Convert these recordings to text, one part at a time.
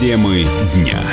Темы дня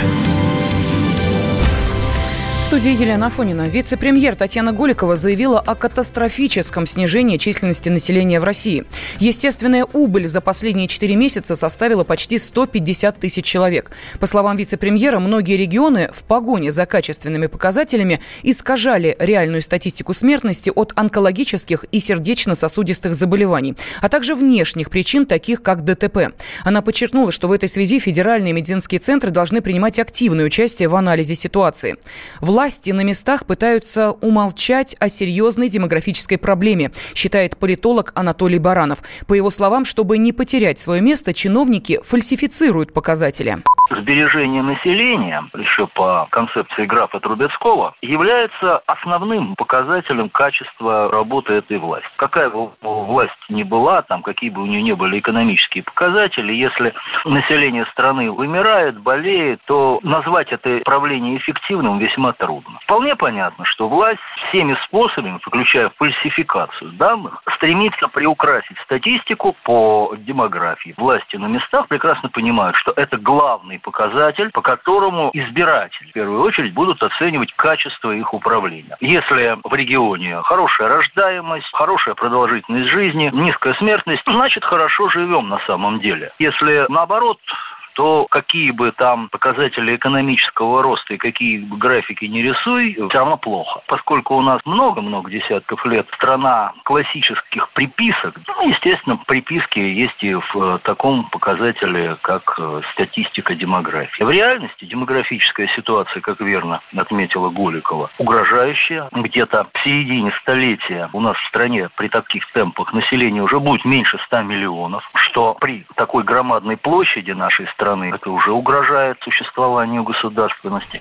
студии Елена Афонина. Вице-премьер Татьяна Голикова заявила о катастрофическом снижении численности населения в России. Естественная убыль за последние 4 месяца составила почти 150 тысяч человек. По словам вице-премьера, многие регионы в погоне за качественными показателями искажали реальную статистику смертности от онкологических и сердечно-сосудистых заболеваний, а также внешних причин, таких как ДТП. Она подчеркнула, что в этой связи федеральные медицинские центры должны принимать активное участие в анализе ситуации. В власти на местах пытаются умолчать о серьезной демографической проблеме, считает политолог Анатолий Баранов. По его словам, чтобы не потерять свое место, чиновники фальсифицируют показатели. Сбережение населения, еще по концепции графа Трубецкого, является основным показателем качества работы этой власти. Какая бы власть ни была, там, какие бы у нее ни были экономические показатели, если население страны вымирает, болеет, то назвать это правление эффективным весьма трудно. Вполне понятно, что власть всеми способами, включая фальсификацию данных, стремится приукрасить статистику по демографии. Власти на местах прекрасно понимают, что это главный показатель, по которому избиратели в первую очередь будут оценивать качество их управления. Если в регионе хорошая рождаемость, хорошая продолжительность жизни, низкая смертность, значит хорошо живем на самом деле. Если наоборот то какие бы там показатели экономического роста и какие бы графики не рисуй, все равно плохо. Поскольку у нас много-много десятков лет страна классических приписок, ну, естественно, приписки есть и в э, таком показателе, как э, статистика демографии. В реальности демографическая ситуация, как верно отметила Голикова, угрожающая. Где-то в середине столетия у нас в стране при таких темпах население уже будет меньше 100 миллионов, что при такой громадной площади нашей страны страны. Это уже угрожает существованию государственности.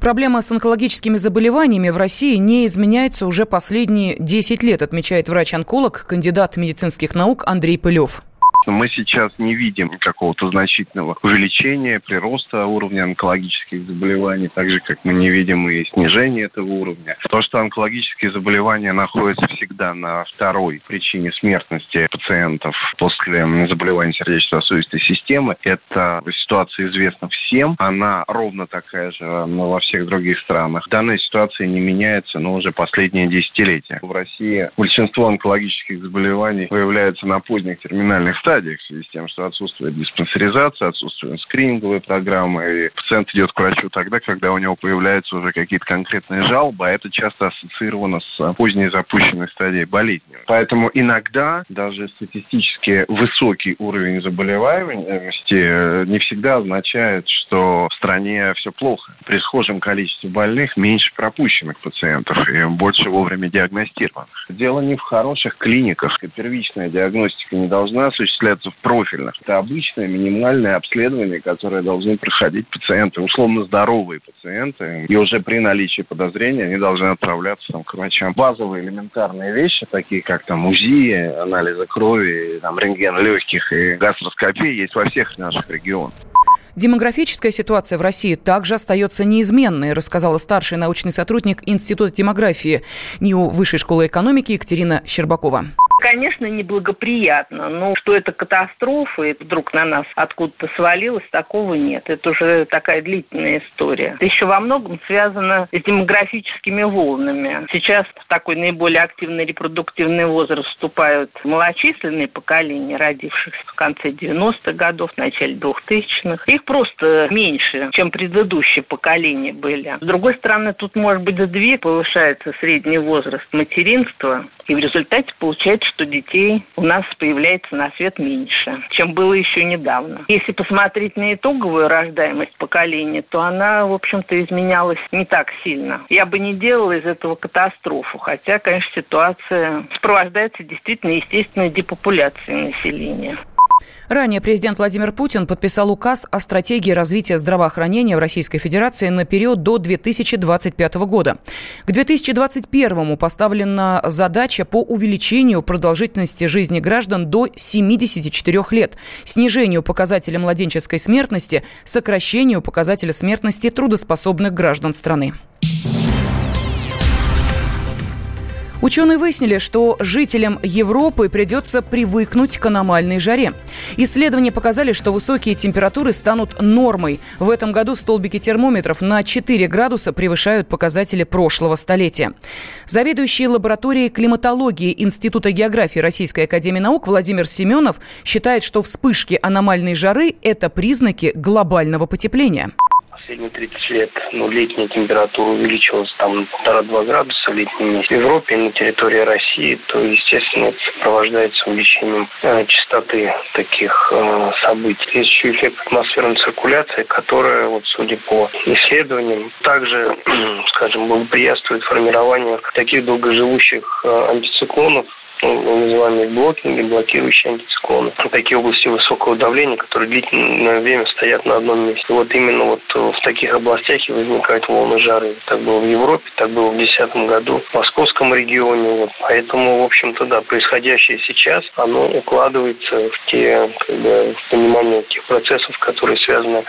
Проблема с онкологическими заболеваниями в России не изменяется уже последние 10 лет, отмечает врач-онколог, кандидат медицинских наук Андрей Пылев мы сейчас не видим какого-то значительного увеличения, прироста уровня онкологических заболеваний, так же, как мы не видим и снижения этого уровня. То, что онкологические заболевания находятся всегда на второй причине смертности пациентов после заболевания сердечно-сосудистой системы, это ситуация известна всем. Она ровно такая же во всех других странах. Данная ситуация не меняется, но уже последние десятилетия. В России большинство онкологических заболеваний выявляется на поздних терминальных стадиях, стадиях в связи с тем, что отсутствует диспансеризация, отсутствуют скрининговые программы, и пациент идет к врачу тогда, когда у него появляются уже какие-то конкретные жалобы, а это часто ассоциировано с поздней запущенной стадией болезни. Поэтому иногда даже статистически высокий уровень заболеваемости э, не всегда означает, что в стране все плохо. При схожем количестве больных меньше пропущенных пациентов и больше вовремя диагностированных. Дело не в хороших клиниках. Первичная диагностика не должна осуществляться осуществляться в профильных. Это обычное минимальное обследование, которое должны проходить пациенты, условно здоровые пациенты. И уже при наличии подозрения они должны отправляться там, к врачам. Базовые элементарные вещи, такие как там УЗИ, анализы крови, там, рентген легких и гастроскопия, есть во всех наших регионах. Демографическая ситуация в России также остается неизменной, рассказала старший научный сотрудник Института демографии НИУ Высшей школы экономики Екатерина Щербакова конечно, неблагоприятно. Но что это катастрофа, и вдруг на нас откуда-то свалилось, такого нет. Это уже такая длительная история. Это еще во многом связано с демографическими волнами. Сейчас в такой наиболее активный репродуктивный возраст вступают малочисленные поколения, родившихся в конце 90-х годов, начале 2000-х. Их просто меньше, чем предыдущие поколения были. С другой стороны, тут, может быть, сдвиг, повышается средний возраст материнства, и в результате получается, что детей у нас появляется на свет меньше, чем было еще недавно. Если посмотреть на итоговую рождаемость поколения, то она, в общем-то, изменялась не так сильно. Я бы не делала из этого катастрофу, хотя, конечно, ситуация сопровождается действительно естественной депопуляцией населения. Ранее президент Владимир Путин подписал указ о стратегии развития здравоохранения в Российской Федерации на период до 2025 года. К 2021 поставлена задача по увеличению продолжительности жизни граждан до 74 лет, снижению показателя младенческой смертности, сокращению показателя смертности трудоспособных граждан страны. Ученые выяснили, что жителям Европы придется привыкнуть к аномальной жаре. Исследования показали, что высокие температуры станут нормой. В этом году столбики термометров на 4 градуса превышают показатели прошлого столетия. Заведующий лабораторией климатологии Института географии Российской Академии Наук Владимир Семенов считает, что вспышки аномальной жары – это признаки глобального потепления последние 30 лет ну, летняя температура увеличилась там полтора-два градуса в летнем. В Европе на территории России, то, естественно, это сопровождается увеличением э, частоты таких э, событий. Есть еще эффект атмосферной циркуляции, которая, вот, судя по исследованиям, также, скажем, благоприятствует формированию таких долгоживущих э, антициклонов, ну, называемые блокинги, блокирующие антициклоны. Такие области высокого давления, которые длительное время стоят на одном месте. Вот именно вот в таких областях и возникают волны жары. Так было в Европе, так было в 2010 году в московском регионе. Вот. Поэтому, в общем-то, да, происходящее сейчас, оно укладывается в те, как бы, в понимание тех процессов, которые связаны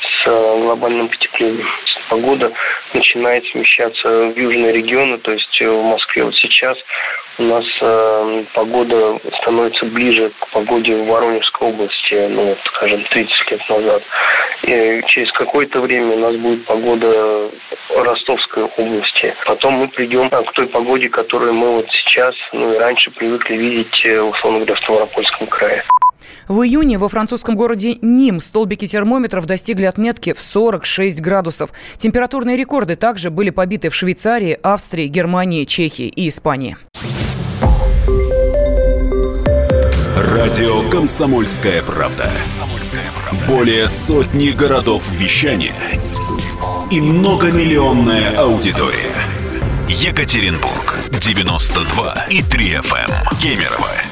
с глобальным потеплением погода начинает смещаться в южные регионы, то есть в Москве вот сейчас у нас э, погода становится ближе к погоде в Воронежской области, ну, вот, скажем, 30 лет назад. И через какое-то время у нас будет погода Ростовской области. Потом мы придем к той погоде, которую мы вот сейчас, ну и раньше привыкли видеть, э, условно говоря, в Ставропольском крае. В июне во французском городе Ним столбики термометров достигли отметки в 46 градусов. Температурные рекорды также были побиты в Швейцарии, Австрии, Германии, Чехии и Испании. Радио «Комсомольская правда». Более сотни городов вещания и многомиллионная аудитория. Екатеринбург 92 и 3 FM. Эм. Кемерово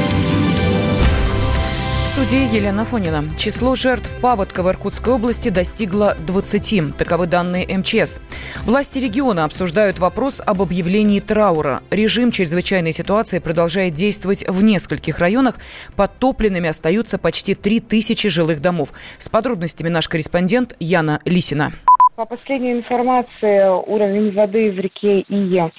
студии Елена Фонина. Число жертв паводка в Иркутской области достигло 20. Таковы данные МЧС. Власти региона обсуждают вопрос об объявлении траура. Режим чрезвычайной ситуации продолжает действовать в нескольких районах. Подтопленными остаются почти 3000 жилых домов. С подробностями наш корреспондент Яна Лисина. По последней информации, уровень воды в реке Ие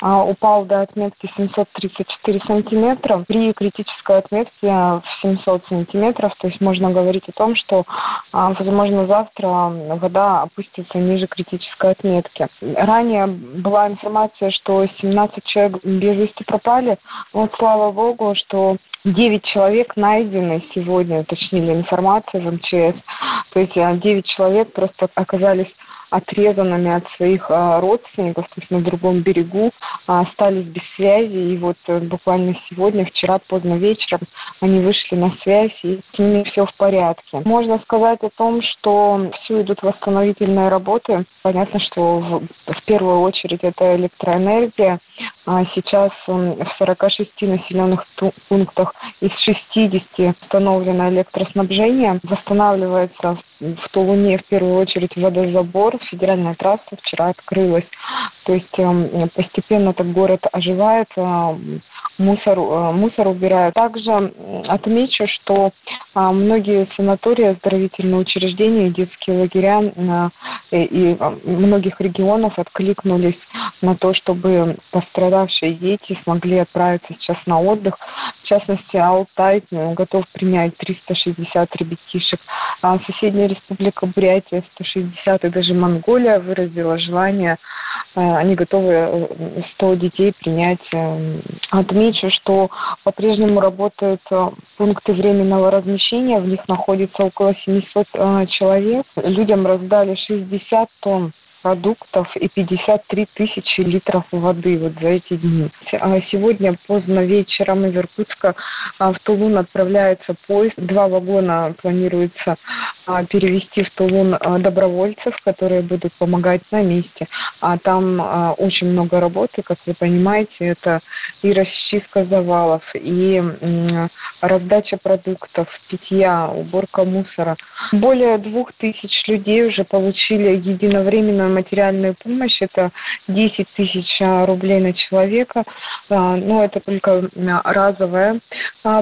а, упал до отметки 734 сантиметра. При критической отметке в 700 сантиметров, то есть можно говорить о том, что, а, возможно, завтра вода опустится ниже критической отметки. Ранее была информация, что 17 человек без вести пропали. Вот слава богу, что 9 человек найдены сегодня, уточнили информацию в МЧС. То есть 9 человек просто оказались отрезанными от своих а, родственников, то есть на другом берегу, а, остались без связи. И вот э, буквально сегодня, вчера поздно вечером, они вышли на связь, и с ними все в порядке. Можно сказать о том, что все идут восстановительные работы. Понятно, что в, в первую очередь это электроэнергия. А сейчас в 46 населенных пунктах из 60 установлено электроснабжение. Восстанавливается в Тулуне в первую очередь водозабор. Федеральная трасса вчера открылась. То есть эм, постепенно так город оживает мусор, э, мусор убирают. Также отмечу, что а, многие санатории, оздоровительные учреждения, детские лагеря э, и многих регионов откликнулись на то, чтобы пострадавшие дети смогли отправиться сейчас на отдых. В частности, Алтай э, готов принять 360 ребятишек. А соседняя республика Бурятия 160 и даже Монголия выразила желание Э, они готовы 100 э, детей принять. Э, отмечу, что по-прежнему работают пункты временного размещения, в них находится около 700 человек. Людям раздали 60 тонн продуктов и 53 тысячи литров воды вот за эти дни. А сегодня поздно вечером из Иркутска в Тулун отправляется поезд. Два вагона планируется а, перевести в Тулун а, добровольцев, которые будут помогать на месте. А там очень много работы, как вы понимаете, это и расчистка завалов, и раздача продуктов, питья, уборка мусора. Более двух тысяч людей уже получили единовременную материальную помощь. Это 10 тысяч рублей на человека. Но это только разовая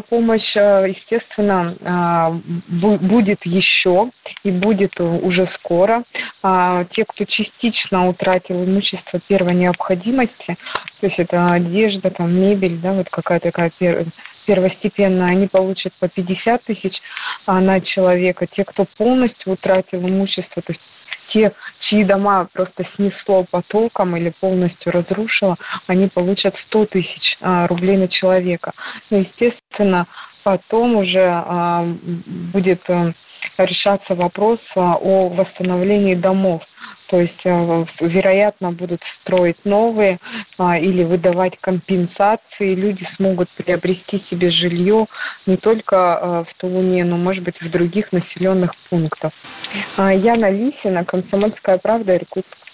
помощь. Естественно, будет еще и будет уже скоро. Те, кто частично утратил имущество первой необходимости, то есть это одежда, там, мебель, да, вот какая-то такая первостепенная, они получат по 50 тысяч а на человека. Те, кто полностью утратил имущество, то есть те, чьи дома просто снесло потоком или полностью разрушило, они получат 100 тысяч а, рублей на человека. Ну, естественно, потом уже а, будет а, решаться вопрос а, о восстановлении домов. То есть, э, вероятно, будут строить новые а, или выдавать компенсации. Люди смогут приобрести себе жилье не только э, в Тулуне, но, может быть, в других населенных пунктах. А, Яна Лисина, «Комсомольская правда», Иркутск.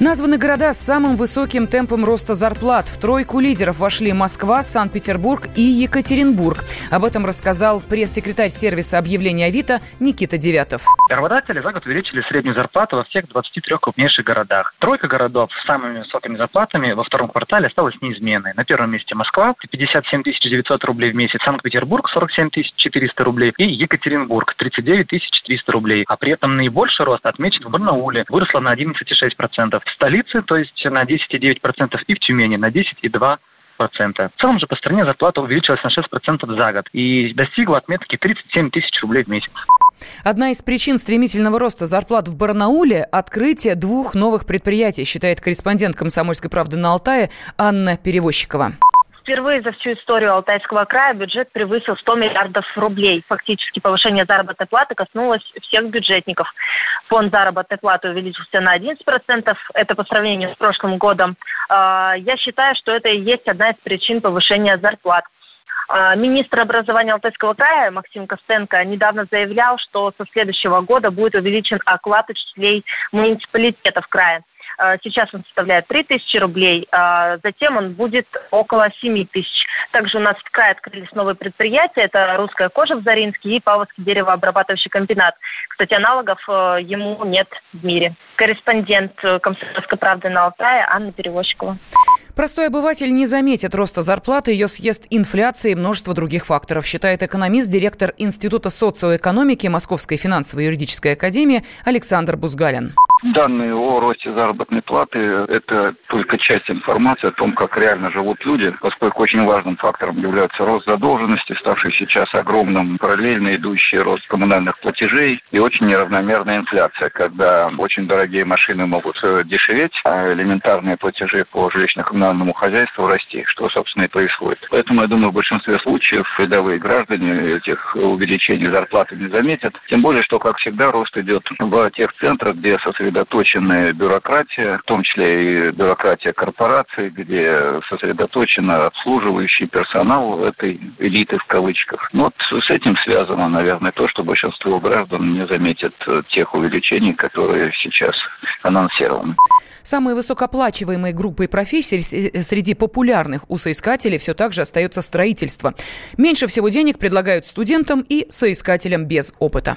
Названы города с самым высоким темпом роста зарплат. В тройку лидеров вошли Москва, Санкт-Петербург и Екатеринбург. Об этом рассказал пресс-секретарь сервиса объявления Авито Никита Девятов. Работодатели за год увеличили среднюю зарплату во всех 23 крупнейших городах. Тройка городов с самыми высокими зарплатами во втором квартале осталась неизменной. На первом месте Москва 57 900 рублей в месяц, Санкт-Петербург 47 400 рублей и Екатеринбург 39 300 рублей. А при этом наибольший рост отмечен в Барнауле, выросла на 11,6% в столице, то есть на 10,9%, и в Тюмени на 10,2%. В целом же по стране зарплата увеличилась на 6% за год и достигла отметки 37 тысяч рублей в месяц. Одна из причин стремительного роста зарплат в Барнауле – открытие двух новых предприятий, считает корреспондент «Комсомольской правды» на Алтае Анна Перевозчикова. Впервые за всю историю Алтайского края бюджет превысил 100 миллиардов рублей. Фактически повышение заработной платы коснулось всех бюджетников. Фонд заработной платы увеличился на 11%. Это по сравнению с прошлым годом. А, я считаю, что это и есть одна из причин повышения зарплат. А, министр образования Алтайского края Максим Костенко недавно заявлял, что со следующего года будет увеличен оклад учителей муниципалитетов края. А, сейчас он составляет 3 тысячи рублей, а затем он будет около 7 тысяч. Также у нас в крае открылись новые предприятия. Это «Русская кожа» в Заринске и Павловский деревообрабатывающий комбинат. Кстати, аналогов э, ему нет в мире. Корреспондент э, «Комсомольской правды» на Алтае Анна Перевозчикова. Простой обыватель не заметит роста зарплаты, ее съест инфляция и множество других факторов, считает экономист, директор Института социоэкономики Московской финансово-юридической академии Александр Бузгалин. Данные о росте заработной платы – это только часть информации о том, как реально живут люди, поскольку очень важным фактором является рост задолженности, ставший сейчас огромным, параллельно идущий рост коммунальных платежей и очень неравномерная инфляция, когда очень дорогие машины могут э, дешеветь, а элементарные платежи по жилищно-коммунальному хозяйству расти, что, собственно, и происходит. Поэтому, я думаю, в большинстве случаев рядовые граждане этих увеличений зарплаты не заметят. Тем более, что, как всегда, рост идет в тех центрах, где сосредоточен сосредоточенная бюрократия, в том числе и бюрократия корпораций, где сосредоточено обслуживающий персонал этой элиты в кавычках. Ну, вот с этим связано, наверное, то, что большинство граждан не заметят тех увеличений, которые сейчас анонсированы. Самой высокооплачиваемой группой профессий среди популярных у соискателей все так же остается строительство. Меньше всего денег предлагают студентам и соискателям без опыта.